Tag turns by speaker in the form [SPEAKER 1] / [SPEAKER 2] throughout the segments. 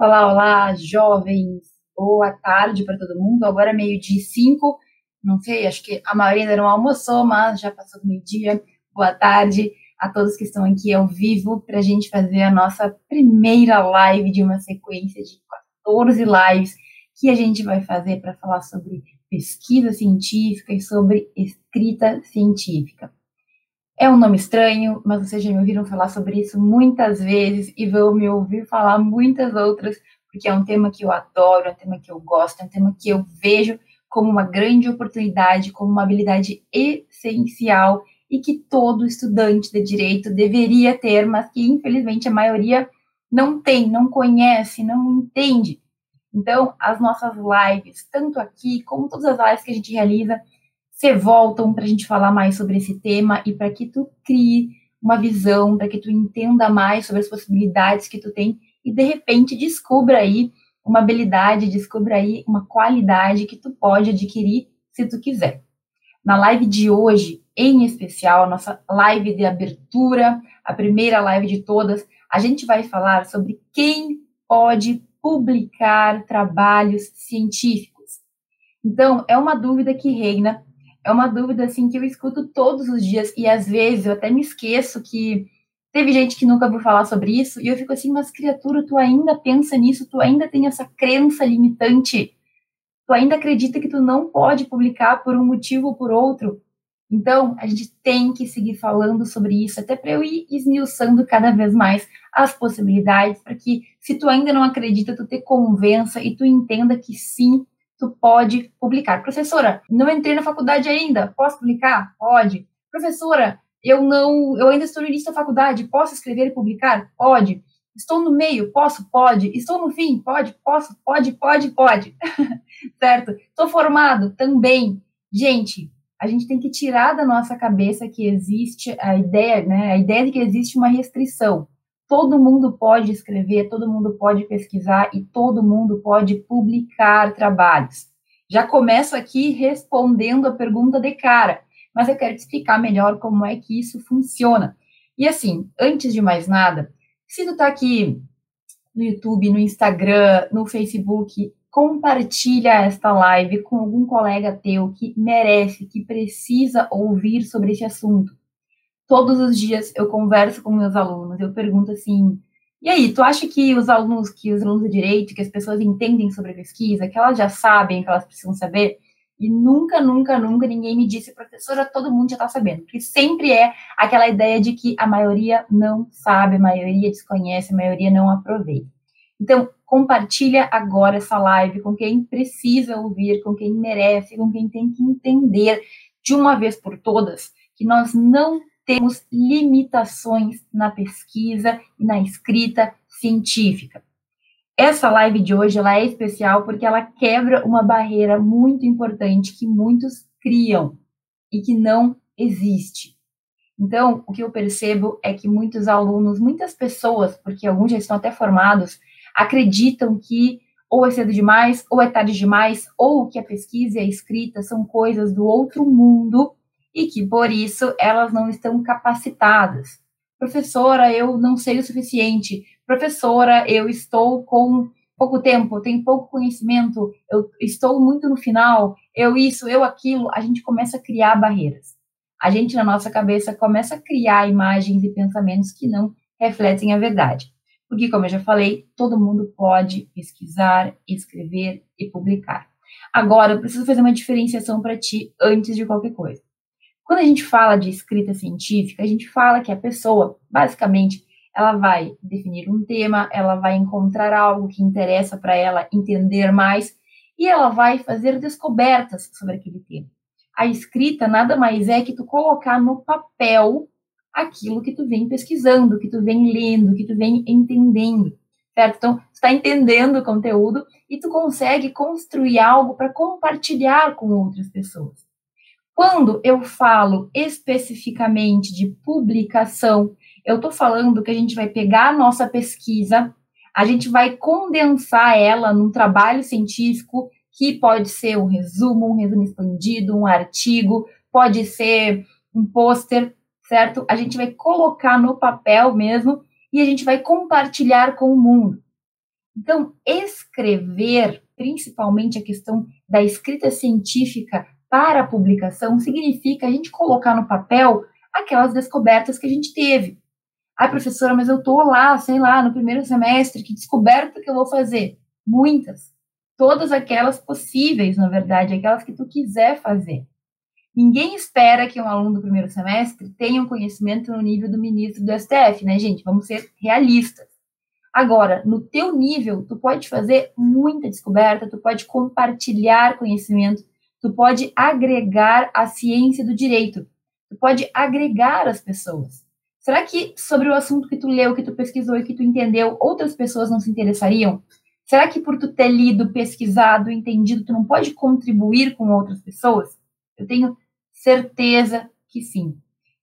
[SPEAKER 1] Olá, olá, jovens. Boa tarde para todo mundo. Agora é meio-dia e cinco. Não sei, acho que a maioria ainda não almoçou, mas já passou do meio-dia. Boa tarde a todos que estão aqui ao vivo para a gente fazer a nossa primeira live de uma sequência de 14 lives que a gente vai fazer para falar sobre pesquisa científica e sobre escrita científica. É um nome estranho, mas vocês já me ouviram falar sobre isso muitas vezes e vão me ouvir falar muitas outras, porque é um tema que eu adoro, é um tema que eu gosto, é um tema que eu vejo como uma grande oportunidade, como uma habilidade essencial e que todo estudante de direito deveria ter, mas que infelizmente a maioria não tem, não conhece, não entende. Então, as nossas lives, tanto aqui como todas as lives que a gente realiza, se voltam para a gente falar mais sobre esse tema e para que tu crie uma visão, para que tu entenda mais sobre as possibilidades que tu tem e de repente descubra aí uma habilidade, descubra aí uma qualidade que tu pode adquirir se tu quiser. Na live de hoje, em especial, nossa live de abertura, a primeira live de todas, a gente vai falar sobre quem pode publicar trabalhos científicos. Então, é uma dúvida que reina é uma dúvida assim que eu escuto todos os dias e às vezes eu até me esqueço que teve gente que nunca ouviu falar sobre isso e eu fico assim, mas criatura, tu ainda pensa nisso, tu ainda tem essa crença limitante, tu ainda acredita que tu não pode publicar por um motivo ou por outro. Então, a gente tem que seguir falando sobre isso, até para eu ir esmiuçando cada vez mais as possibilidades, para que, se tu ainda não acredita, tu te convença e tu entenda que sim, tu pode publicar. Professora, não entrei na faculdade ainda, posso publicar? Pode. Professora, eu não, eu ainda estou no início da faculdade, posso escrever e publicar? Pode. Estou no meio, posso? Pode. Estou no fim? Pode, posso? Pode, pode, pode. certo? Estou formado? Também. Gente, a gente tem que tirar da nossa cabeça que existe a ideia, né? A ideia de que existe uma restrição todo mundo pode escrever, todo mundo pode pesquisar e todo mundo pode publicar trabalhos. Já começo aqui respondendo a pergunta de cara, mas eu quero te explicar melhor como é que isso funciona. E assim, antes de mais nada, se tu tá aqui no YouTube, no Instagram, no Facebook, compartilha esta live com algum colega teu que merece, que precisa ouvir sobre esse assunto todos os dias eu converso com meus alunos, eu pergunto assim, e aí, tu acha que os alunos, que os alunos de direito, que as pessoas entendem sobre pesquisa, que elas já sabem, que elas precisam saber? E nunca, nunca, nunca ninguém me disse, professora, todo mundo já está sabendo. Porque sempre é aquela ideia de que a maioria não sabe, a maioria desconhece, a maioria não aproveita. Então, compartilha agora essa live com quem precisa ouvir, com quem merece, com quem tem que entender de uma vez por todas que nós não temos limitações na pesquisa e na escrita científica. Essa live de hoje ela é especial porque ela quebra uma barreira muito importante que muitos criam e que não existe. Então, o que eu percebo é que muitos alunos, muitas pessoas, porque alguns já estão até formados, acreditam que ou é cedo demais, ou é tarde demais, ou que a pesquisa e a escrita são coisas do outro mundo e que, por isso, elas não estão capacitadas. Professora, eu não sei o suficiente. Professora, eu estou com pouco tempo, tenho pouco conhecimento, eu estou muito no final, eu isso, eu aquilo. A gente começa a criar barreiras. A gente, na nossa cabeça, começa a criar imagens e pensamentos que não refletem a verdade. Porque, como eu já falei, todo mundo pode pesquisar, escrever e publicar. Agora, eu preciso fazer uma diferenciação para ti antes de qualquer coisa. Quando a gente fala de escrita científica, a gente fala que a pessoa, basicamente, ela vai definir um tema, ela vai encontrar algo que interessa para ela entender mais e ela vai fazer descobertas sobre aquele tema. A escrita nada mais é que tu colocar no papel aquilo que tu vem pesquisando, que tu vem lendo, que tu vem entendendo, certo? Então, está entendendo o conteúdo e tu consegue construir algo para compartilhar com outras pessoas. Quando eu falo especificamente de publicação, eu estou falando que a gente vai pegar a nossa pesquisa, a gente vai condensar ela num trabalho científico que pode ser um resumo, um resumo expandido, um artigo, pode ser um pôster, certo? A gente vai colocar no papel mesmo e a gente vai compartilhar com o mundo. Então, escrever, principalmente a questão da escrita científica para a publicação, significa a gente colocar no papel aquelas descobertas que a gente teve. Ai, professora, mas eu tô lá, sei lá, no primeiro semestre, que descoberta que eu vou fazer? Muitas. Todas aquelas possíveis, na verdade, aquelas que tu quiser fazer. Ninguém espera que um aluno do primeiro semestre tenha um conhecimento no nível do ministro do STF, né, gente? Vamos ser realistas. Agora, no teu nível, tu pode fazer muita descoberta, tu pode compartilhar conhecimento, tu pode agregar a ciência do direito, tu pode agregar as pessoas. Será que sobre o assunto que tu leu, que tu pesquisou e que tu entendeu, outras pessoas não se interessariam? Será que por tu ter lido, pesquisado, entendido, tu não pode contribuir com outras pessoas? Eu tenho certeza que sim.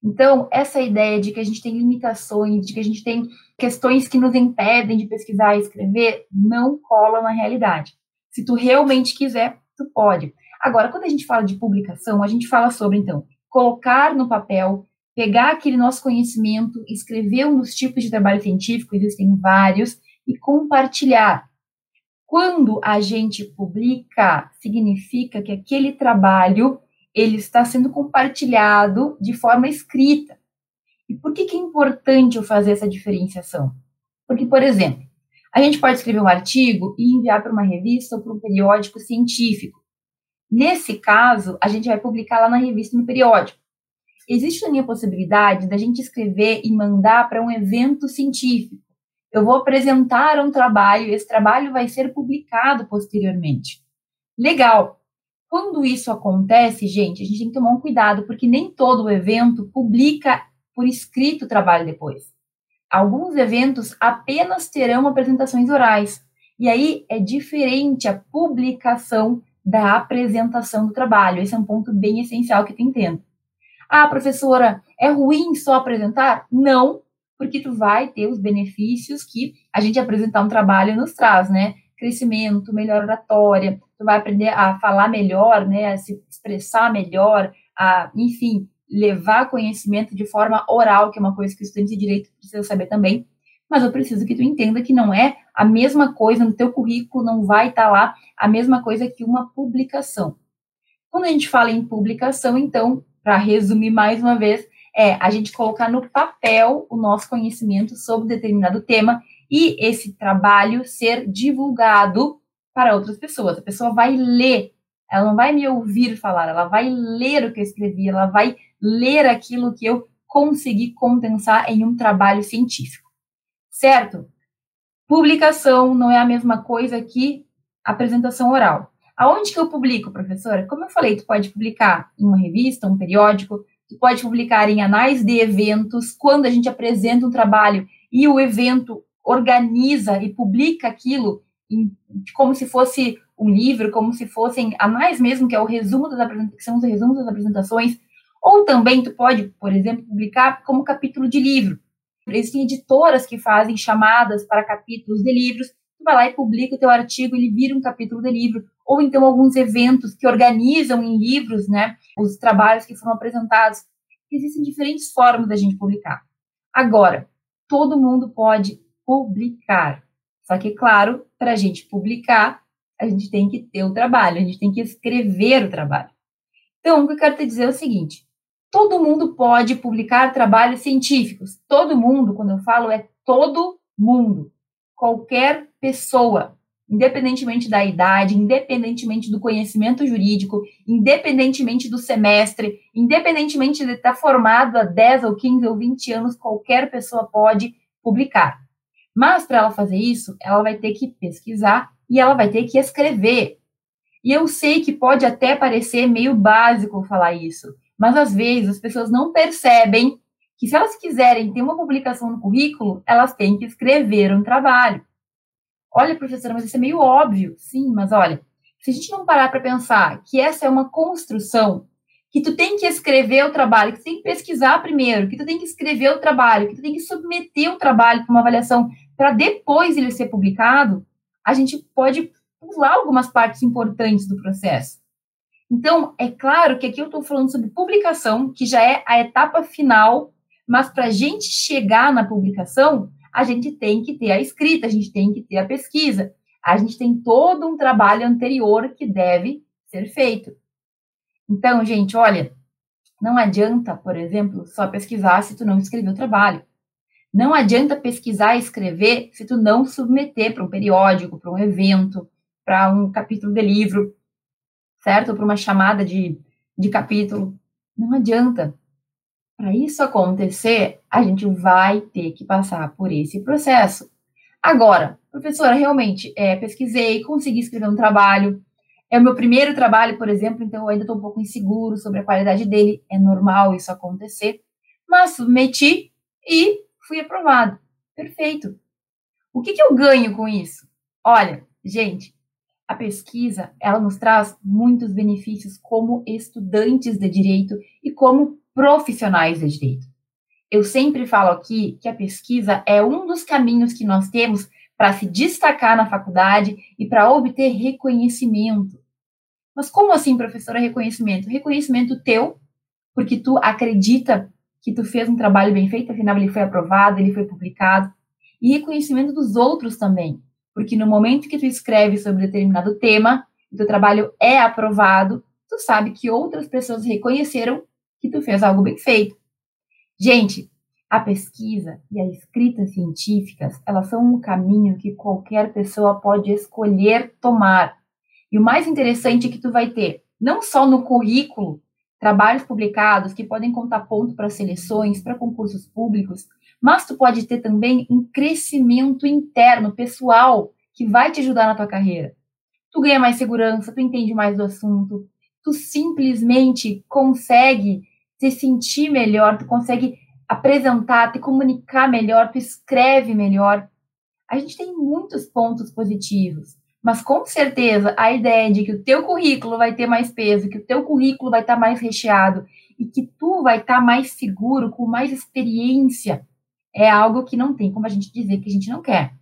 [SPEAKER 1] Então, essa ideia de que a gente tem limitações, de que a gente tem questões que nos impedem de pesquisar e escrever, não cola na realidade. Se tu realmente quiser, tu pode. Agora, quando a gente fala de publicação, a gente fala sobre, então, colocar no papel, pegar aquele nosso conhecimento, escrever um dos tipos de trabalho científico, existem vários, e compartilhar. Quando a gente publica, significa que aquele trabalho ele está sendo compartilhado de forma escrita. E por que, que é importante eu fazer essa diferenciação? Porque, por exemplo, a gente pode escrever um artigo e enviar para uma revista ou para um periódico científico. Nesse caso, a gente vai publicar lá na revista no periódico. Existe também a possibilidade da gente escrever e mandar para um evento científico. Eu vou apresentar um trabalho esse trabalho vai ser publicado posteriormente. Legal. Quando isso acontece, gente, a gente tem que tomar um cuidado, porque nem todo evento publica por escrito o trabalho depois. Alguns eventos apenas terão apresentações orais. E aí é diferente a publicação da apresentação do trabalho. Esse é um ponto bem essencial que tu entenda. Ah, professora, é ruim só apresentar? Não, porque tu vai ter os benefícios que a gente apresentar um trabalho nos traz, né? Crescimento, melhor oratória, tu vai aprender a falar melhor, né, a se expressar melhor, a, enfim, levar conhecimento de forma oral, que é uma coisa que o estudante de direito precisa saber também. Mas eu preciso que tu entenda que não é a mesma coisa no teu currículo, não vai estar tá lá a mesma coisa que uma publicação. Quando a gente fala em publicação, então, para resumir mais uma vez, é a gente colocar no papel o nosso conhecimento sobre determinado tema e esse trabalho ser divulgado para outras pessoas. A pessoa vai ler, ela não vai me ouvir falar, ela vai ler o que eu escrevi, ela vai ler aquilo que eu consegui condensar em um trabalho científico. Certo? Publicação não é a mesma coisa que apresentação oral. Aonde que eu publico, professora? Como eu falei, tu pode publicar em uma revista, um periódico, tu pode publicar em anais de eventos, quando a gente apresenta um trabalho e o evento organiza e publica aquilo em, como se fosse um livro, como se fossem a mais mesmo, que é o resumo das apresentações, são os resumos das apresentações, ou também tu pode, por exemplo, publicar como capítulo de livro. Existem editoras que fazem chamadas para capítulos de livros, tu vai lá e publica o teu artigo, ele vira um capítulo de livro, ou então alguns eventos que organizam em livros, né, os trabalhos que foram apresentados. Existem diferentes formas da gente publicar. Agora, todo mundo pode publicar. Só que, claro, para a gente publicar, a gente tem que ter o trabalho, a gente tem que escrever o trabalho. Então, o que eu quero te dizer é o seguinte: todo mundo pode publicar trabalhos científicos. Todo mundo, quando eu falo, é todo mundo. Qualquer pessoa, independentemente da idade, independentemente do conhecimento jurídico, independentemente do semestre, independentemente de estar formado há 10 ou 15 ou 20 anos, qualquer pessoa pode publicar. Mas para ela fazer isso, ela vai ter que pesquisar e ela vai ter que escrever. E eu sei que pode até parecer meio básico falar isso, mas às vezes as pessoas não percebem que se elas quiserem ter uma publicação no currículo, elas têm que escrever um trabalho. Olha, professora, mas isso é meio óbvio. Sim, mas olha, se a gente não parar para pensar que essa é uma construção, que tu tem que escrever o trabalho, que tu tem que pesquisar primeiro, que tu tem que escrever o trabalho, que tu tem que submeter o trabalho para uma avaliação para depois ele ser publicado, a gente pode pular algumas partes importantes do processo. Então, é claro que aqui eu estou falando sobre publicação, que já é a etapa final, mas para a gente chegar na publicação, a gente tem que ter a escrita, a gente tem que ter a pesquisa. A gente tem todo um trabalho anterior que deve ser feito. Então, gente, olha, não adianta, por exemplo, só pesquisar se tu não escreveu o trabalho. Não adianta pesquisar e escrever se tu não submeter para um periódico, para um evento, para um capítulo de livro, certo? Para uma chamada de, de capítulo. Não adianta. Para isso acontecer, a gente vai ter que passar por esse processo. Agora, professora, realmente, é, pesquisei, consegui escrever um trabalho. É o meu primeiro trabalho, por exemplo, então eu ainda estou um pouco inseguro sobre a qualidade dele. É normal isso acontecer. Mas submeti e fui aprovado. Perfeito. O que, que eu ganho com isso? Olha, gente, a pesquisa ela nos traz muitos benefícios como estudantes de direito e como profissionais de direito. Eu sempre falo aqui que a pesquisa é um dos caminhos que nós temos para se destacar na faculdade e para obter reconhecimento. Mas como assim, professora, reconhecimento? Reconhecimento teu, porque tu acredita que tu fez um trabalho bem feito, afinal ele foi aprovado, ele foi publicado, e reconhecimento dos outros também, porque no momento que tu escreve sobre determinado tema, e teu trabalho é aprovado, tu sabe que outras pessoas reconheceram que tu fez algo bem feito. Gente, a pesquisa e a escrita científicas, elas são um caminho que qualquer pessoa pode escolher tomar. E o mais interessante é que tu vai ter, não só no currículo, trabalhos publicados que podem contar ponto para seleções, para concursos públicos, mas tu pode ter também um crescimento interno, pessoal, que vai te ajudar na tua carreira. Tu ganha mais segurança, tu entende mais do assunto, tu simplesmente consegue se sentir melhor, tu consegue apresentar, te comunicar melhor, tu escreve melhor. A gente tem muitos pontos positivos. Mas com certeza a ideia de que o teu currículo vai ter mais peso, que o teu currículo vai estar mais recheado e que tu vai estar mais seguro, com mais experiência, é algo que não tem como a gente dizer que a gente não quer.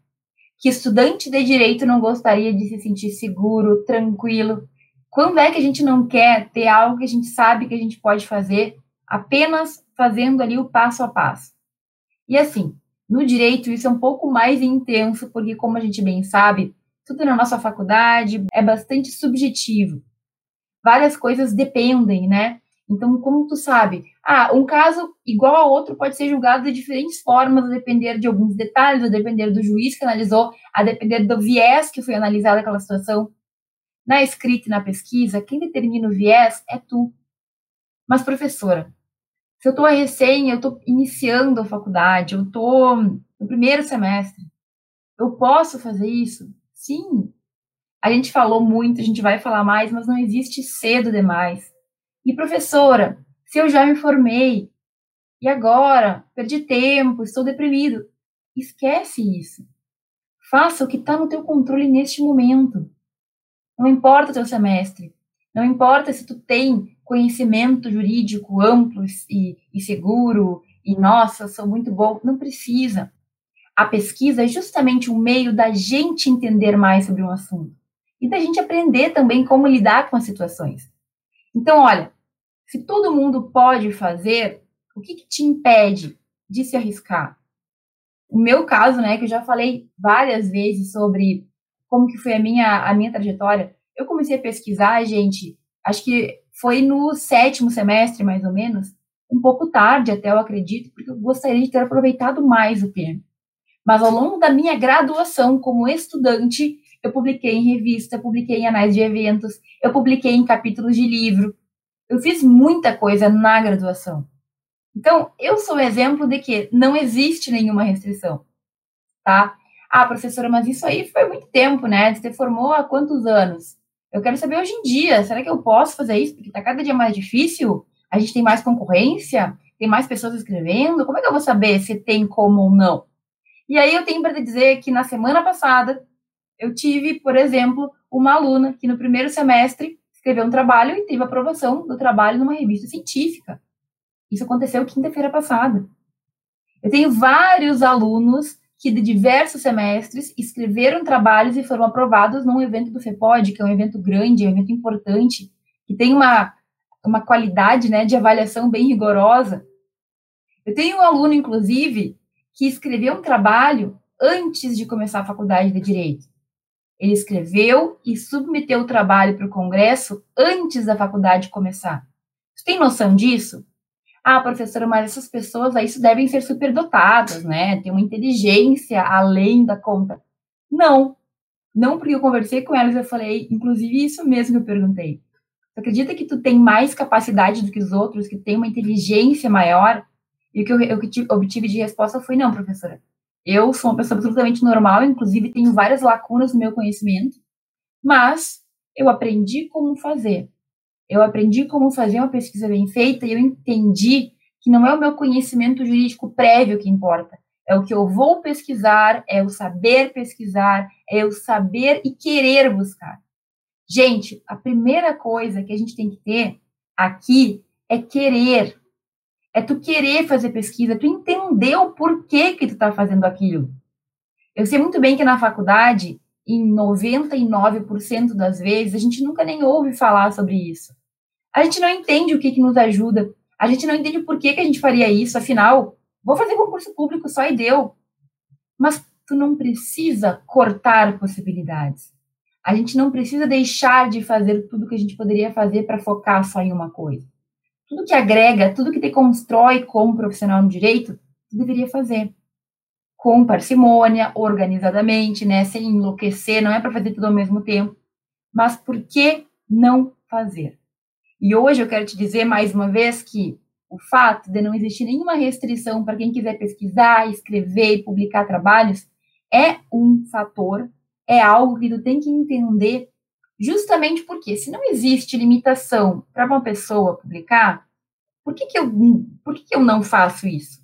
[SPEAKER 1] Que estudante de direito não gostaria de se sentir seguro, tranquilo. Quando é que a gente não quer ter algo que a gente sabe que a gente pode fazer apenas fazendo ali o passo a passo? E assim, no direito isso é um pouco mais intenso, porque como a gente bem sabe, tudo na nossa faculdade é bastante subjetivo. Várias coisas dependem, né? Então, como tu sabe? Ah, um caso igual a outro pode ser julgado de diferentes formas, a depender de alguns detalhes, a depender do juiz que analisou, a depender do viés que foi analisado aquela situação. Na escrita e na pesquisa, quem determina o viés é tu. Mas, professora, se eu estou recém, eu estou iniciando a faculdade, eu estou no primeiro semestre, eu posso fazer isso? Sim, a gente falou muito, a gente vai falar mais, mas não existe cedo demais. E professora, se eu já me formei, e agora? Perdi tempo, estou deprimido. Esquece isso. Faça o que está no teu controle neste momento. Não importa o teu semestre. Não importa se tu tem conhecimento jurídico amplo e, e seguro, e nossa, sou muito bom. Não precisa. A pesquisa é justamente um meio da gente entender mais sobre um assunto e da gente aprender também como lidar com as situações. Então, olha, se todo mundo pode fazer, o que, que te impede de se arriscar? O meu caso, né, que eu já falei várias vezes sobre como que foi a minha, a minha trajetória, eu comecei a pesquisar, gente, acho que foi no sétimo semestre, mais ou menos, um pouco tarde até, eu acredito, porque eu gostaria de ter aproveitado mais o tempo. Mas ao longo da minha graduação como estudante, eu publiquei em revista, publiquei em anais de eventos, eu publiquei em capítulos de livro. Eu fiz muita coisa na graduação. Então, eu sou exemplo de que não existe nenhuma restrição, tá? Ah, professora, mas isso aí foi muito tempo, né? Você formou há quantos anos? Eu quero saber hoje em dia, será que eu posso fazer isso? Porque está cada dia mais difícil, a gente tem mais concorrência, tem mais pessoas escrevendo, como é que eu vou saber se tem como ou não? E aí eu tenho para dizer que na semana passada eu tive, por exemplo, uma aluna que no primeiro semestre escreveu um trabalho e teve aprovação do trabalho numa revista científica. Isso aconteceu quinta-feira passada. Eu tenho vários alunos que de diversos semestres escreveram trabalhos e foram aprovados num evento do FEPOD, que é um evento grande, é um evento importante, que tem uma, uma qualidade né, de avaliação bem rigorosa. Eu tenho um aluno, inclusive, que escreveu um trabalho antes de começar a faculdade de Direito. Ele escreveu e submeteu o trabalho para o Congresso antes da faculdade começar. Você tem noção disso? Ah, professora, mas essas pessoas aí devem ser superdotadas, né? Tem uma inteligência além da conta. Não, não porque eu conversei com elas eu falei, inclusive isso mesmo que eu perguntei. Você acredita que tu tem mais capacidade do que os outros, que tem uma inteligência maior? E o que eu, eu obtive de resposta foi, não, professora. Eu sou uma pessoa absolutamente normal, inclusive tenho várias lacunas no meu conhecimento, mas eu aprendi como fazer. Eu aprendi como fazer uma pesquisa bem feita e eu entendi que não é o meu conhecimento jurídico prévio que importa. É o que eu vou pesquisar, é o saber pesquisar, é o saber e querer buscar. Gente, a primeira coisa que a gente tem que ter aqui é querer. É tu querer fazer pesquisa, tu entender o porquê que tu está fazendo aquilo. Eu sei muito bem que na faculdade, em 99% das vezes, a gente nunca nem ouve falar sobre isso. A gente não entende o que, que nos ajuda, a gente não entende por que, que a gente faria isso, afinal, vou fazer concurso público só e deu. Mas tu não precisa cortar possibilidades. A gente não precisa deixar de fazer tudo que a gente poderia fazer para focar só em uma coisa. Tudo que agrega, tudo que te constrói como profissional no direito, deveria fazer. Com parcimônia, organizadamente, né, sem enlouquecer, não é para fazer tudo ao mesmo tempo. Mas por que não fazer? E hoje eu quero te dizer mais uma vez que o fato de não existir nenhuma restrição para quem quiser pesquisar, escrever e publicar trabalhos é um fator é algo que tu tem que entender justamente porque se não existe limitação para uma pessoa publicar, por que, que, eu, por que, que eu não faço isso?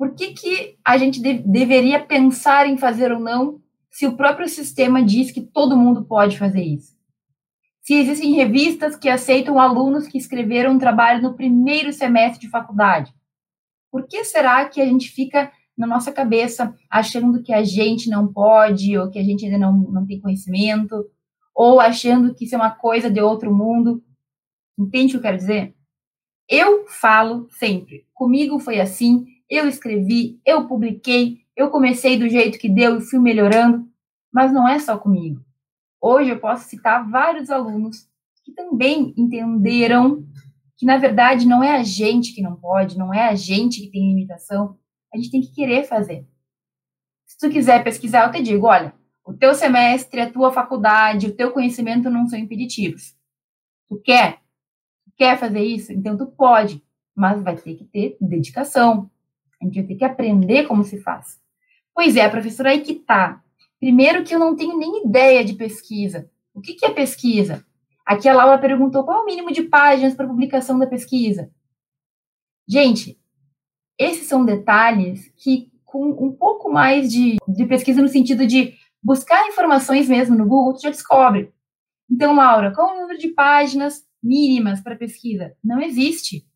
[SPEAKER 1] Por que, que a gente de, deveria pensar em fazer ou não se o próprio sistema diz que todo mundo pode fazer isso? Se existem revistas que aceitam alunos que escreveram um trabalho no primeiro semestre de faculdade, por que será que a gente fica na nossa cabeça, achando que a gente não pode, ou que a gente ainda não, não tem conhecimento, ou achando que isso é uma coisa de outro mundo. Entende o que eu quero dizer? Eu falo sempre. Comigo foi assim, eu escrevi, eu publiquei, eu comecei do jeito que deu e fui melhorando, mas não é só comigo. Hoje eu posso citar vários alunos que também entenderam que, na verdade, não é a gente que não pode, não é a gente que tem limitação, a gente tem que querer fazer. Se tu quiser pesquisar, eu te digo, olha, o teu semestre, a tua faculdade, o teu conhecimento não são impeditivos. Tu quer? Quer fazer isso? Então tu pode, mas vai ter que ter dedicação. A gente vai ter que aprender como se faz. Pois é, professora, aí que tá. Primeiro que eu não tenho nem ideia de pesquisa. O que, que é pesquisa? Aqui a Laura perguntou qual é o mínimo de páginas para publicação da pesquisa. Gente, esses são detalhes que, com um pouco mais de, de pesquisa no sentido de buscar informações mesmo no Google, tu já descobre. Então, Laura, qual é o número de páginas mínimas para pesquisa? Não existe.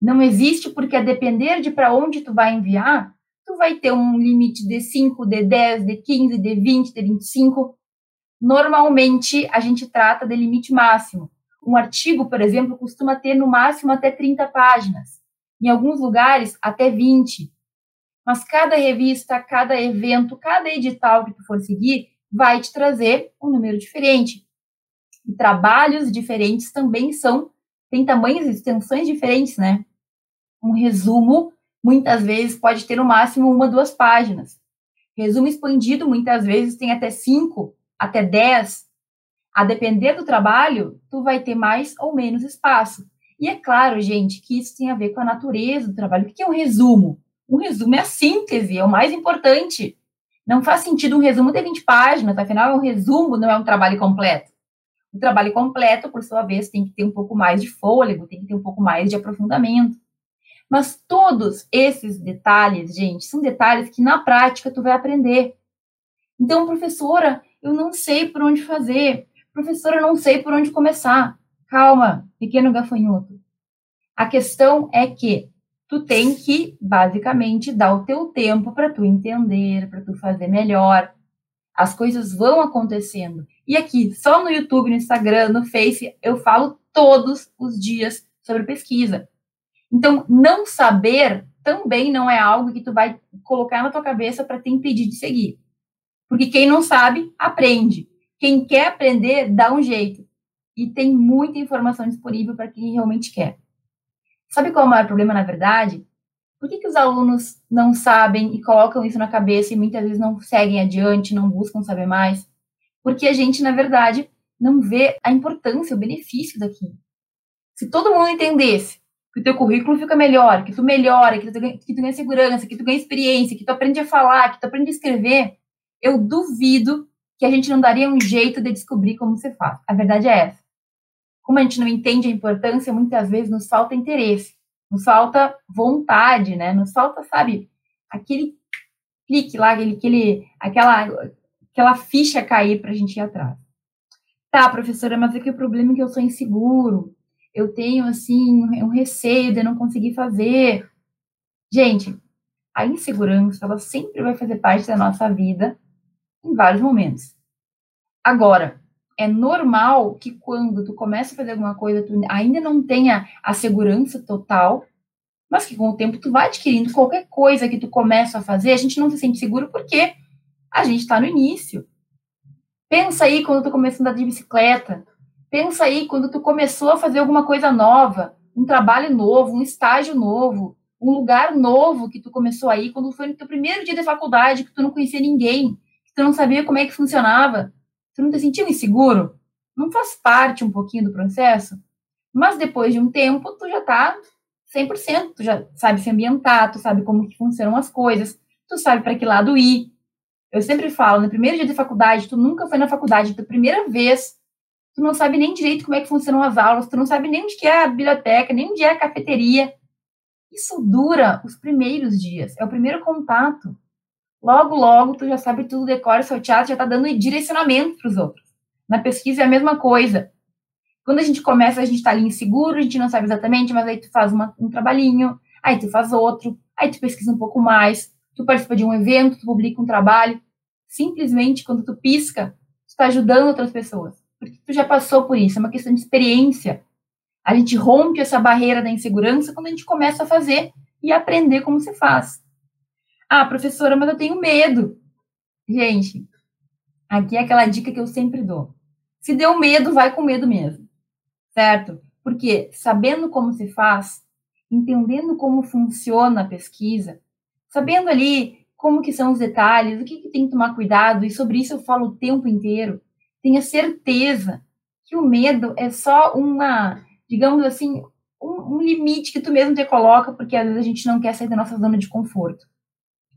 [SPEAKER 1] Não existe porque, a depender de para onde tu vai enviar, tu vai ter um limite de 5, de 10, de 15, de 20, de 25. Normalmente, a gente trata de limite máximo. Um artigo, por exemplo, costuma ter no máximo até 30 páginas em alguns lugares até 20. Mas cada revista, cada evento, cada edital que tu for seguir vai te trazer um número diferente. E trabalhos diferentes também são, têm tamanhos e extensões diferentes, né? Um resumo, muitas vezes, pode ter no máximo uma, duas páginas. Resumo expandido, muitas vezes, tem até cinco, até dez. A depender do trabalho, tu vai ter mais ou menos espaço. E é claro, gente, que isso tem a ver com a natureza do trabalho. O que é um resumo? Um resumo é a síntese, é o mais importante. Não faz sentido um resumo ter 20 páginas, afinal, é um resumo, não é um trabalho completo. O trabalho completo, por sua vez, tem que ter um pouco mais de fôlego, tem que ter um pouco mais de aprofundamento. Mas todos esses detalhes, gente, são detalhes que na prática tu vai aprender. Então, professora, eu não sei por onde fazer. Professora, eu não sei por onde começar. Calma, pequeno gafanhoto. A questão é que tu tem que, basicamente, dar o teu tempo para tu entender, para tu fazer melhor. As coisas vão acontecendo. E aqui, só no YouTube, no Instagram, no Face, eu falo todos os dias sobre pesquisa. Então, não saber também não é algo que tu vai colocar na tua cabeça para te impedir de seguir. Porque quem não sabe, aprende. Quem quer aprender, dá um jeito. E tem muita informação disponível para quem realmente quer. Sabe qual é o maior problema, na verdade? Por que, que os alunos não sabem e colocam isso na cabeça e muitas vezes não seguem adiante, não buscam saber mais? Porque a gente, na verdade, não vê a importância, o benefício daquilo. Se todo mundo entendesse que o teu currículo fica melhor, que tu melhora, que tu, ganha, que tu ganha segurança, que tu ganha experiência, que tu aprende a falar, que tu aprende a escrever, eu duvido que a gente não daria um jeito de descobrir como você faz. A verdade é essa. Como a gente não entende a importância, muitas vezes nos falta interesse, nos falta vontade, né? Nos falta, sabe, aquele clique lá, aquele, aquele, aquela, aquela ficha cair para a gente ir atrás. Tá, professora, mas aqui o problema é que eu sou inseguro, eu tenho, assim, um receio de não conseguir fazer. Gente, a insegurança, ela sempre vai fazer parte da nossa vida em vários momentos. Agora, é normal que quando tu começa a fazer alguma coisa, tu ainda não tenha a segurança total, mas que com o tempo tu vai adquirindo qualquer coisa que tu começa a fazer, a gente não se sente seguro porque a gente está no início. Pensa aí quando tu começou a andar de bicicleta, Pensa aí, quando tu começou a fazer alguma coisa nova, um trabalho novo, um estágio novo, um lugar novo que tu começou aí, quando foi no teu primeiro dia de faculdade, que tu não conhecia ninguém, que tu não sabia como é que funcionava, tu não te sentia inseguro? Não faz parte um pouquinho do processo? Mas depois de um tempo, tu já tá 100%, tu já sabe se ambientar, tu sabe como que funcionam as coisas, tu sabe para que lado ir. Eu sempre falo, no primeiro dia de faculdade, tu nunca foi na faculdade, tua primeira vez, tu não sabe nem direito como é que funcionam as aulas, tu não sabe nem onde é a biblioteca, nem onde é a cafeteria. Isso dura os primeiros dias, é o primeiro contato. Logo, logo, tu já sabe tudo, decora seu teatro, já tá dando direcionamento para os outros. Na pesquisa é a mesma coisa. Quando a gente começa, a gente tá ali inseguro, a gente não sabe exatamente, mas aí tu faz uma, um trabalhinho, aí tu faz outro, aí tu pesquisa um pouco mais, tu participa de um evento, tu publica um trabalho. Simplesmente, quando tu pisca, tu tá ajudando outras pessoas porque tu já passou por isso, é uma questão de experiência. A gente rompe essa barreira da insegurança quando a gente começa a fazer e aprender como se faz. Ah, professora, mas eu tenho medo. Gente, aqui é aquela dica que eu sempre dou. Se deu medo, vai com medo mesmo. Certo? Porque sabendo como se faz, entendendo como funciona a pesquisa, sabendo ali como que são os detalhes, o que, que tem que tomar cuidado, e sobre isso eu falo o tempo inteiro, tenha certeza que o medo é só uma, digamos assim, um, um, limite que tu mesmo te coloca, porque às vezes a gente não quer sair da nossa zona de conforto.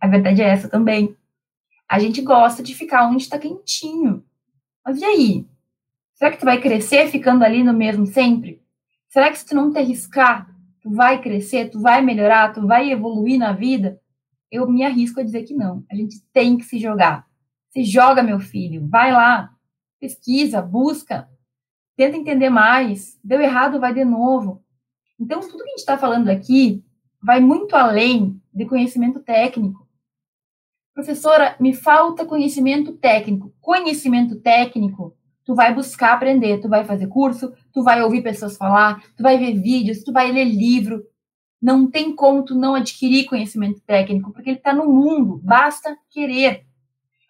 [SPEAKER 1] A verdade é essa também. A gente gosta de ficar onde está quentinho. Mas e aí? Será que tu vai crescer ficando ali no mesmo sempre? Será que se tu não te arriscar, tu vai crescer, tu vai melhorar, tu vai evoluir na vida? Eu me arrisco a dizer que não. A gente tem que se jogar. Se joga, meu filho. Vai lá pesquisa, busca, tenta entender mais. Deu errado, vai de novo. Então, tudo que a gente está falando aqui vai muito além de conhecimento técnico. Professora, me falta conhecimento técnico. Conhecimento técnico, tu vai buscar aprender, tu vai fazer curso, tu vai ouvir pessoas falar, tu vai ver vídeos, tu vai ler livro. Não tem como tu não adquirir conhecimento técnico, porque ele está no mundo, basta querer.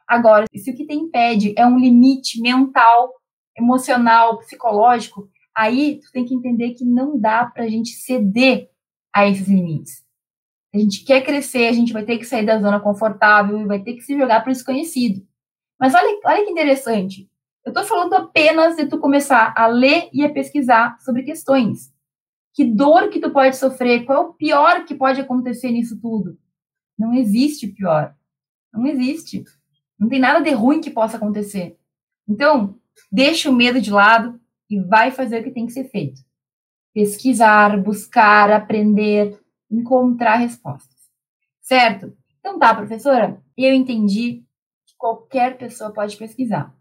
[SPEAKER 1] Agora, se o que te impede é um limite mental, emocional, psicológico, aí tu tem que entender que não dá para a gente ceder a esses limites. A gente quer crescer, a gente vai ter que sair da zona confortável e vai ter que se jogar para o desconhecido. Mas olha, olha que interessante. Eu estou falando apenas de tu começar a ler e a pesquisar sobre questões. Que dor que tu pode sofrer? Qual é o pior que pode acontecer nisso tudo? Não existe pior. Não existe. Não tem nada de ruim que possa acontecer. Então, deixa o medo de lado e vai fazer o que tem que ser feito. Pesquisar, buscar, aprender, encontrar respostas. Certo? Então tá, professora, eu entendi que qualquer pessoa pode pesquisar.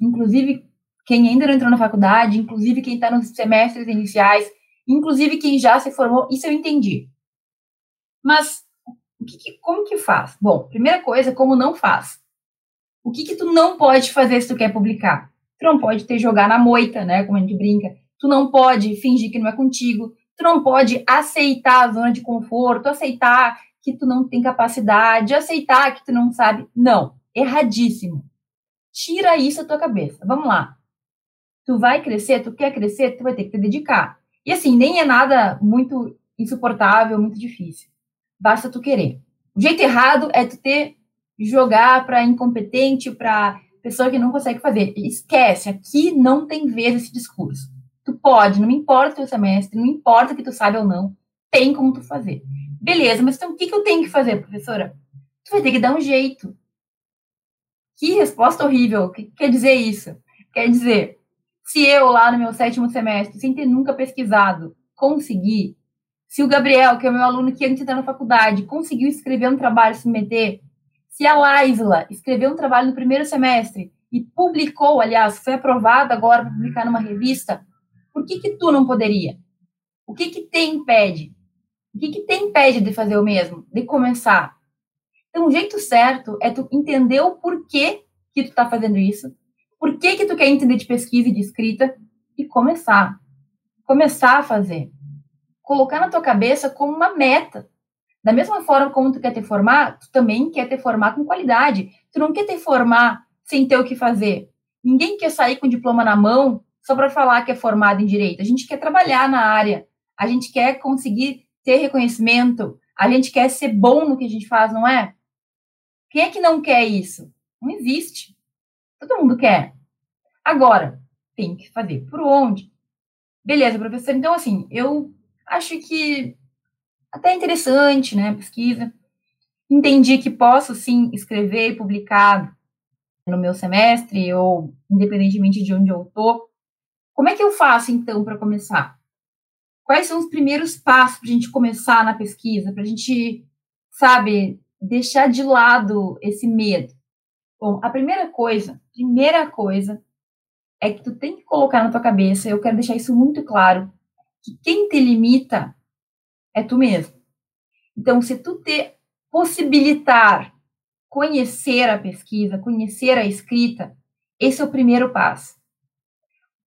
[SPEAKER 1] Inclusive quem ainda não entrou na faculdade, inclusive quem está nos semestres iniciais, inclusive quem já se formou, isso eu entendi. Mas que, como que faz? Bom, primeira coisa, como não faz. O que que tu não pode fazer se tu quer publicar? Tu não pode ter jogar na moita, né, como a gente brinca. Tu não pode fingir que não é contigo. Tu não pode aceitar a zona de conforto, aceitar que tu não tem capacidade, aceitar que tu não sabe. Não, erradíssimo. Tira isso da tua cabeça. Vamos lá. Tu vai crescer, tu quer crescer, tu vai ter que te dedicar. E assim, nem é nada muito insuportável, muito difícil. Basta tu querer. O jeito errado é tu ter jogar para incompetente, para pessoa que não consegue fazer. Esquece, aqui não tem vez esse discurso. Tu pode, não importa o teu semestre, não importa que tu sabe ou não, tem como tu fazer. Beleza, mas então o que, que eu tenho que fazer, professora? Tu vai ter que dar um jeito. Que resposta horrível. O que quer dizer isso? Quer dizer, se eu lá no meu sétimo semestre, sem ter nunca pesquisado, consegui, se o Gabriel, que é meu aluno que antes entrar na faculdade, conseguiu escrever um trabalho, submeter, se a Laisla escreveu um trabalho no primeiro semestre e publicou, aliás, foi aprovado agora para publicar numa revista, por que que tu não poderia? O que que te impede? O que que te impede de fazer o mesmo? De começar? Então, o jeito certo é tu entender o porquê que tu está fazendo isso, por que que tu quer entender de pesquisa e de escrita e começar. Começar a fazer. Colocar na tua cabeça como uma meta. Da mesma forma como tu quer te formar, tu também quer te formar com qualidade. Tu não quer te formar sem ter o que fazer. Ninguém quer sair com diploma na mão só para falar que é formado em direito. A gente quer trabalhar na área. A gente quer conseguir ter reconhecimento. A gente quer ser bom no que a gente faz, não é? Quem é que não quer isso? Não existe. Todo mundo quer. Agora, tem que fazer por onde? Beleza, professor. Então, assim, eu acho que até interessante, né, pesquisa. Entendi que posso, sim, escrever e publicar no meu semestre, ou independentemente de onde eu estou. Como é que eu faço, então, para começar? Quais são os primeiros passos para a gente começar na pesquisa, para a gente, sabe, deixar de lado esse medo? Bom, a primeira coisa, primeira coisa, é que tu tem que colocar na tua cabeça, eu quero deixar isso muito claro, que quem te limita é tu mesmo. Então, se tu te possibilitar conhecer a pesquisa, conhecer a escrita, esse é o primeiro passo.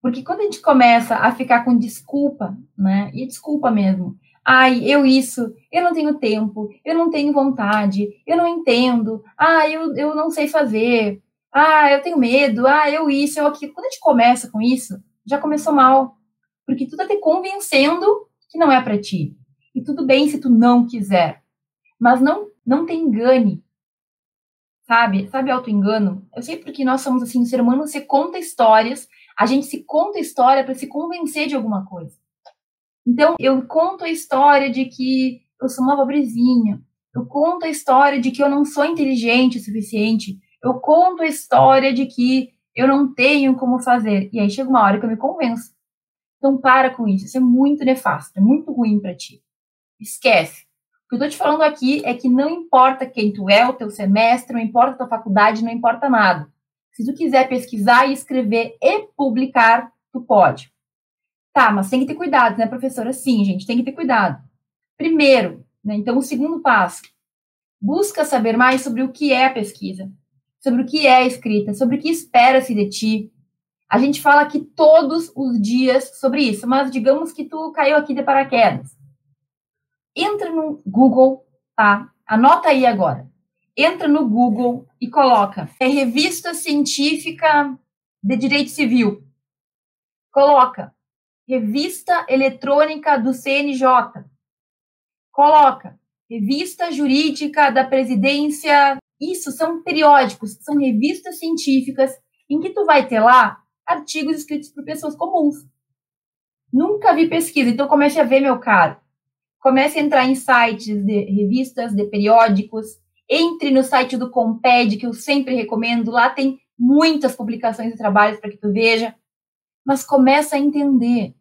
[SPEAKER 1] Porque quando a gente começa a ficar com desculpa, né? E desculpa mesmo. Ai, eu isso, eu não tenho tempo, eu não tenho vontade, eu não entendo, ah, eu, eu não sei fazer, ah, eu tenho medo, ah, eu isso, eu aquilo. Quando a gente começa com isso, já começou mal. Porque tu tá te convencendo que não é para ti. E tudo bem se tu não quiser. Mas não, não te engane. Sabe? Sabe auto-engano? Eu sei porque nós somos assim, o ser humano se conta histórias, a gente se conta história para se convencer de alguma coisa. Então, eu conto a história de que eu sou uma pobrezinha. Eu conto a história de que eu não sou inteligente o suficiente. Eu conto a história de que eu não tenho como fazer. E aí chega uma hora que eu me convenço. Então, para com isso. Isso é muito nefasto, é muito ruim para ti. Esquece. O que eu tô te falando aqui é que não importa quem tu é, o teu semestre, não importa a tua faculdade, não importa nada. Se tu quiser pesquisar e escrever e publicar, tu pode. Tá, mas tem que ter cuidado, né, professora? Sim, gente, tem que ter cuidado. Primeiro, né, então o segundo passo, busca saber mais sobre o que é a pesquisa, sobre o que é a escrita, sobre o que espera-se de ti. A gente fala aqui todos os dias sobre isso, mas digamos que tu caiu aqui de paraquedas entra no Google, tá? Anota aí agora. Entra no Google e coloca é revista científica de direito civil. Coloca revista eletrônica do CNJ. Coloca revista jurídica da presidência. Isso são periódicos, são revistas científicas em que tu vai ter lá artigos escritos por pessoas comuns. Nunca vi pesquisa, então comece a ver, meu caro. Comece a entrar em sites de revistas, de periódicos. Entre no site do Comped, que eu sempre recomendo. Lá tem muitas publicações e trabalhos para que tu veja. Mas começa a entender.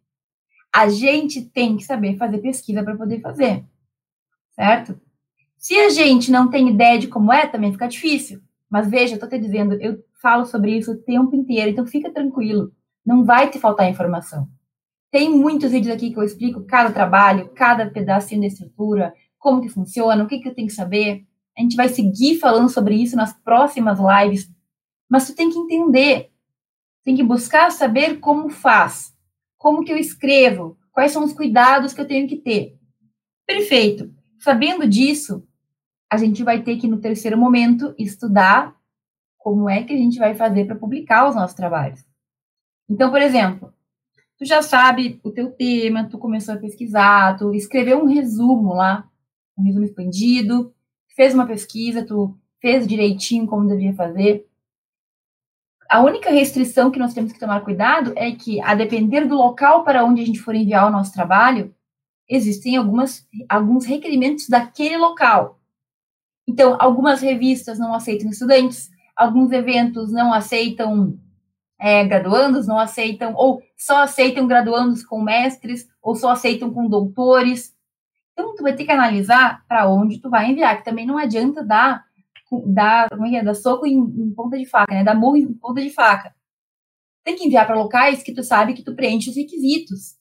[SPEAKER 1] A gente tem que saber fazer pesquisa para poder fazer. Certo? Se a gente não tem ideia de como é, também fica difícil. Mas veja, eu tô te dizendo, eu falo sobre isso o tempo inteiro, então fica tranquilo. Não vai te faltar informação. Tem muitos vídeos aqui que eu explico cada trabalho, cada pedacinho da estrutura, como que funciona, o que, que eu tenho que saber. A gente vai seguir falando sobre isso nas próximas lives, mas tu tem que entender, tem que buscar saber como faz, como que eu escrevo, Quais são os cuidados que eu tenho que ter? Perfeito. Sabendo disso, a gente vai ter que, no terceiro momento, estudar como é que a gente vai fazer para publicar os nossos trabalhos. Então, por exemplo, tu já sabe o teu tema, tu começou a pesquisar, tu escreveu um resumo lá, um resumo expandido, fez uma pesquisa, tu fez direitinho como deveria fazer. A única restrição que nós temos que tomar cuidado é que, a depender do local para onde a gente for enviar o nosso trabalho, existem algumas, alguns requerimentos daquele local. Então, algumas revistas não aceitam estudantes, alguns eventos não aceitam é, graduandos, não aceitam, ou só aceitam graduandos com mestres, ou só aceitam com doutores. Então, tu vai ter que analisar para onde tu vai enviar, que também não adianta dar, dar, como é é? dar soco em, em ponta de faca, né? Dar murro em ponta de faca. Tem que enviar para locais que tu sabe que tu preenche os requisitos.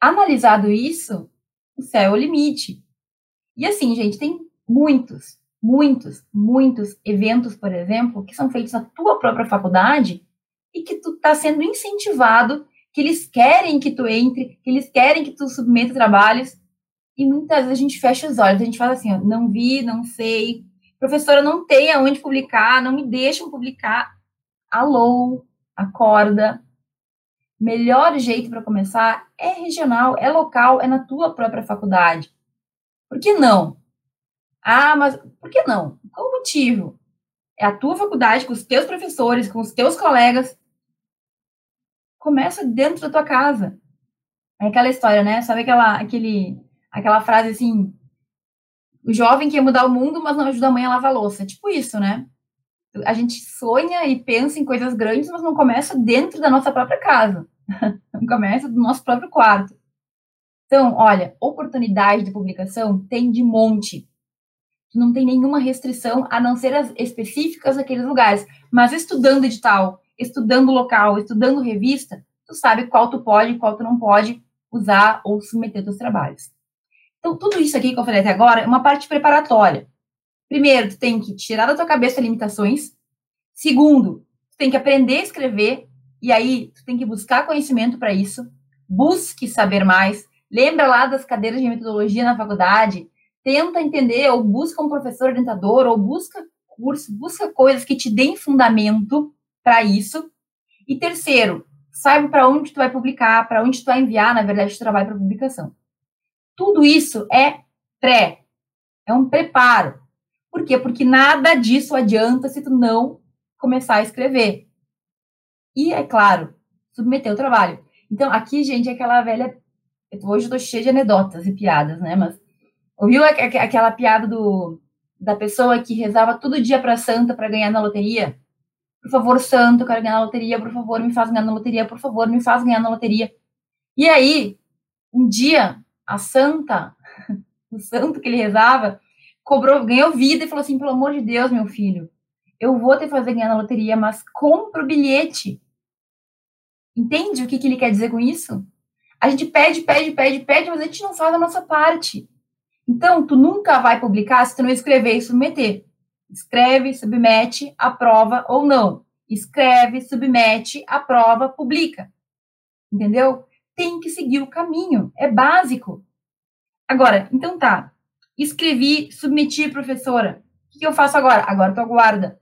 [SPEAKER 1] Analisado isso, o céu é o limite. E assim, gente, tem muitos, muitos, muitos eventos, por exemplo, que são feitos na tua própria faculdade e que tu está sendo incentivado, que eles querem que tu entre, que eles querem que tu submeta trabalhos, e muitas vezes a gente fecha os olhos, a gente fala assim, ó, não vi, não sei, professora não tem aonde publicar, não me deixam publicar. Alô, acorda. Melhor jeito para começar é regional, é local, é na tua própria faculdade. Por que não? Ah, mas por que não? Qual o motivo? É a tua faculdade, com os teus professores, com os teus colegas. Começa dentro da tua casa. É aquela história, né? Sabe aquela, aquele, aquela frase assim: o jovem quer mudar o mundo, mas não ajuda a mãe a lavar a louça. Tipo isso, né? A gente sonha e pensa em coisas grandes, mas não começa dentro da nossa própria casa. não começa do nosso próprio quarto. Então, olha, oportunidade de publicação tem de monte. Não tem nenhuma restrição, a não ser as específicas daqueles lugares. Mas estudando edital, estudando local, estudando revista, tu sabe qual tu pode e qual tu não pode usar ou submeter teus trabalhos. Então, tudo isso aqui que eu falei até agora é uma parte preparatória. Primeiro, tu tem que tirar da tua cabeça limitações. Segundo, tu tem que aprender a escrever. E aí, tu tem que buscar conhecimento para isso. Busque saber mais. Lembra lá das cadeiras de metodologia na faculdade. Tenta entender, ou busca um professor orientador, ou busca curso, busca coisas que te deem fundamento para isso. E terceiro, saiba para onde tu vai publicar, para onde tu vai enviar, na verdade, o trabalho para publicação. Tudo isso é pré, é um preparo. Por quê? Porque nada disso adianta se tu não começar a escrever. E, é claro, submeter o trabalho. Então, aqui, gente, é aquela velha. Hoje eu tô cheia de anedotas e piadas, né? Mas ouviu aquela piada do, da pessoa que rezava todo dia para santa para ganhar na loteria? Por favor, santo, quero ganhar na loteria, por favor, me faz ganhar na loteria, por favor, me faz ganhar na loteria. E aí, um dia, a santa, o santo que ele rezava, cobrou, ganhou vida e falou assim: pelo amor de Deus, meu filho, eu vou te fazer ganhar na loteria, mas compra o bilhete. Entende o que, que ele quer dizer com isso? A gente pede, pede, pede, pede, mas a gente não faz a nossa parte. Então, tu nunca vai publicar se tu não escrever e submeter. Escreve, submete, aprova ou não. Escreve, submete, aprova, publica. Entendeu? tem que seguir o caminho, é básico. Agora, então tá, escrevi, submeti, professora. O que eu faço agora? Agora tu aguarda.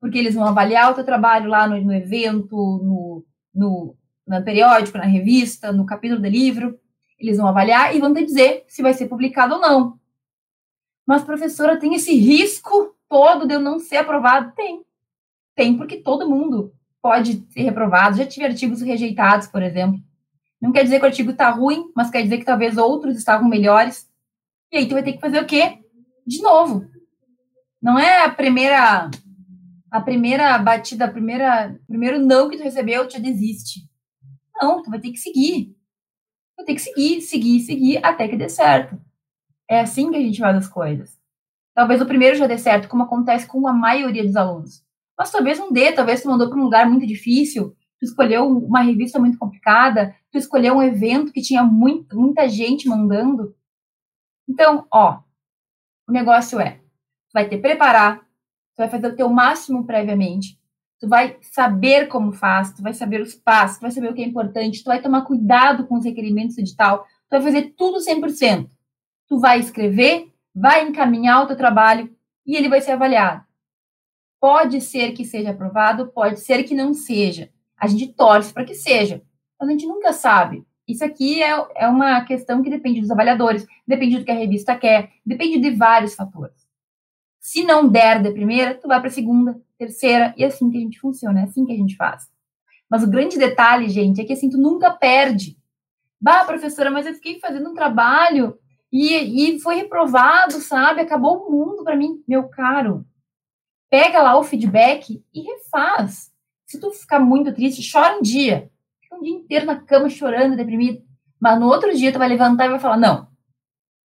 [SPEAKER 1] Porque eles vão avaliar o teu trabalho lá no, no evento, no, no, no periódico, na revista, no capítulo do livro. Eles vão avaliar e vão te dizer se vai ser publicado ou não. Mas, professora, tem esse risco todo de eu não ser aprovado? Tem. Tem, porque todo mundo pode ser reprovado. Já tive artigos rejeitados, por exemplo. Não quer dizer que o artigo está ruim, mas quer dizer que talvez outros estavam melhores. E aí tu vai ter que fazer o quê? De novo. Não é a primeira a primeira batida, a primeira primeiro não que tu recebeu, tu desiste. Não, tu vai ter que seguir. Vai ter que seguir, seguir, seguir até que dê certo. É assim que a gente faz as coisas. Talvez o primeiro já dê certo, como acontece com a maioria dos alunos. Mas talvez não dê, talvez tu mandou para um lugar muito difícil, tu escolheu uma revista muito complicada, tu escolheu um evento que tinha muito, muita gente mandando. Então, ó, o negócio é, tu vai que preparar, tu vai fazer o teu máximo previamente, tu vai saber como faz, tu vai saber os passos, tu vai saber o que é importante, tu vai tomar cuidado com os requerimentos do edital, tu vai fazer tudo 100%. Tu vai escrever, vai encaminhar o teu trabalho e ele vai ser avaliado. Pode ser que seja aprovado, pode ser que não seja. A gente torce para que seja, mas a gente nunca sabe. Isso aqui é, é uma questão que depende dos avaliadores, depende do que a revista quer, depende de vários fatores. Se não der de primeira, tu vai para a segunda, terceira, e é assim que a gente funciona, é assim que a gente faz. Mas o grande detalhe, gente, é que assim, tu nunca perde. Bah, professora, mas eu fiquei fazendo um trabalho e, e foi reprovado, sabe? Acabou o mundo para mim. Meu caro, pega lá o feedback e refaz. Se tu ficar muito triste, chora um dia. Fica um dia inteiro na cama chorando, deprimido. Mas no outro dia tu vai levantar e vai falar: não,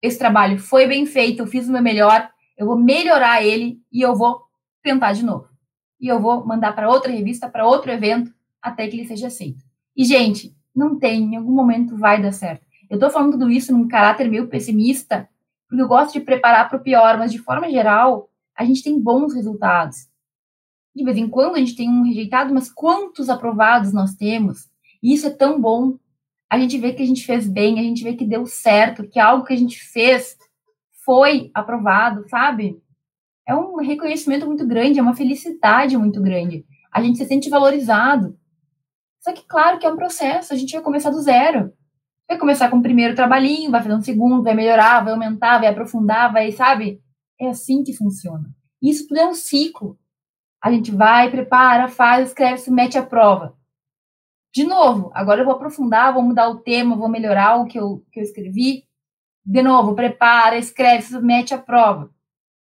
[SPEAKER 1] esse trabalho foi bem feito, eu fiz o meu melhor, eu vou melhorar ele e eu vou tentar de novo. E eu vou mandar para outra revista, para outro evento, até que ele seja aceito. E, gente, não tem, em algum momento vai dar certo. Eu estou falando tudo isso num caráter meio pessimista, porque eu gosto de preparar para o pior, mas de forma geral, a gente tem bons resultados. De vez em quando a gente tem um rejeitado, mas quantos aprovados nós temos? E isso é tão bom. A gente vê que a gente fez bem, a gente vê que deu certo, que algo que a gente fez foi aprovado, sabe? É um reconhecimento muito grande, é uma felicidade muito grande. A gente se sente valorizado. Só que, claro que é um processo, a gente vai começar do zero. Vai começar com o primeiro trabalhinho, vai fazer um segundo, vai melhorar, vai aumentar, vai aprofundar, vai, sabe? É assim que funciona. Isso tudo é um ciclo. A gente vai, prepara, faz, escreve, se mete à prova. De novo, agora eu vou aprofundar, vou mudar o tema, vou melhorar o que eu, que eu escrevi de novo, prepara, escreve, submete a prova.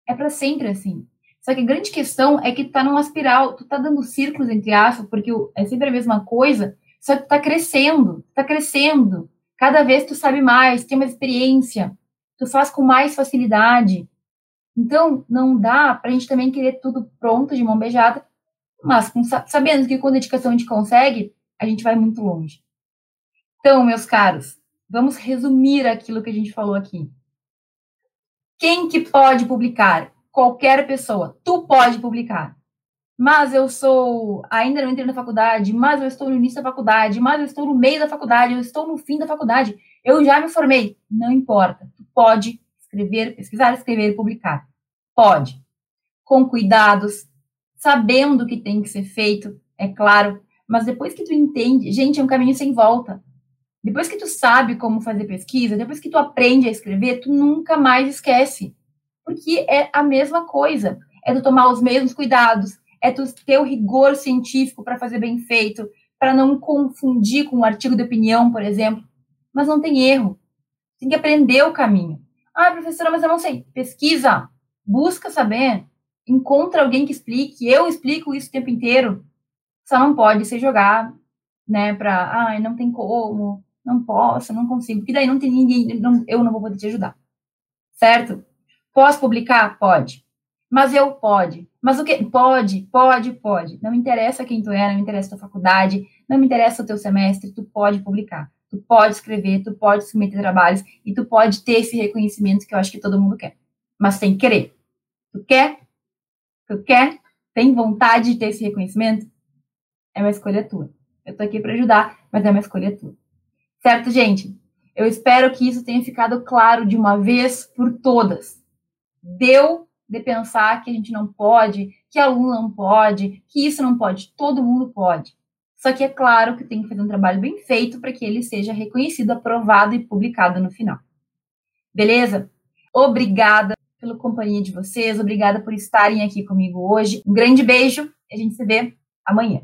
[SPEAKER 1] É para sempre assim. Só que a grande questão é que tu tá numa espiral, tu tá dando círculos entre aspas, porque é sempre a mesma coisa, só que tu tá crescendo, tá crescendo. Cada vez tu sabe mais, tem uma experiência, tu faz com mais facilidade. Então, não dá pra gente também querer tudo pronto, de mão beijada, mas com, sabendo que com dedicação a gente consegue, a gente vai muito longe. Então, meus caros, Vamos resumir aquilo que a gente falou aqui. Quem que pode publicar? Qualquer pessoa. Tu pode publicar. Mas eu sou, ainda não entrei na faculdade, mas eu estou no início da faculdade, mas eu estou no meio da faculdade, eu estou no fim da faculdade, eu já me formei. Não importa. Tu pode escrever, pesquisar, escrever publicar. Pode. Com cuidados, sabendo o que tem que ser feito, é claro, mas depois que tu entende, gente, é um caminho sem volta. Depois que tu sabe como fazer pesquisa, depois que tu aprende a escrever, tu nunca mais esquece. Porque é a mesma coisa. É tu tomar os mesmos cuidados, é tu ter o rigor científico para fazer bem feito, para não confundir com um artigo de opinião, por exemplo. Mas não tem erro. Tem que aprender o caminho. Ah, professora, mas eu não sei. Pesquisa, busca saber, encontra alguém que explique. Eu explico isso o tempo inteiro. Só não pode ser jogar, né, para, ah, não tem como, não posso, não consigo, porque daí não tem ninguém, não, eu não vou poder te ajudar. Certo? Posso publicar? Pode. Mas eu pode. Mas o que? Pode, pode, pode. Não interessa quem tu é, não interessa tua faculdade, não me interessa o teu semestre, tu pode publicar. Tu pode escrever, tu pode submeter trabalhos e tu pode ter esse reconhecimento que eu acho que todo mundo quer. Mas tem que querer. Tu quer? Tu quer? Tem vontade de ter esse reconhecimento? É uma escolha tua. Eu tô aqui para ajudar, mas é uma escolha tua. Certo, gente? Eu espero que isso tenha ficado claro de uma vez por todas. Deu de pensar que a gente não pode, que aluno não pode, que isso não pode, todo mundo pode. Só que é claro que tem que fazer um trabalho bem feito para que ele seja reconhecido, aprovado e publicado no final. Beleza? Obrigada pela companhia de vocês, obrigada por estarem aqui comigo hoje. Um grande beijo e a gente se vê amanhã.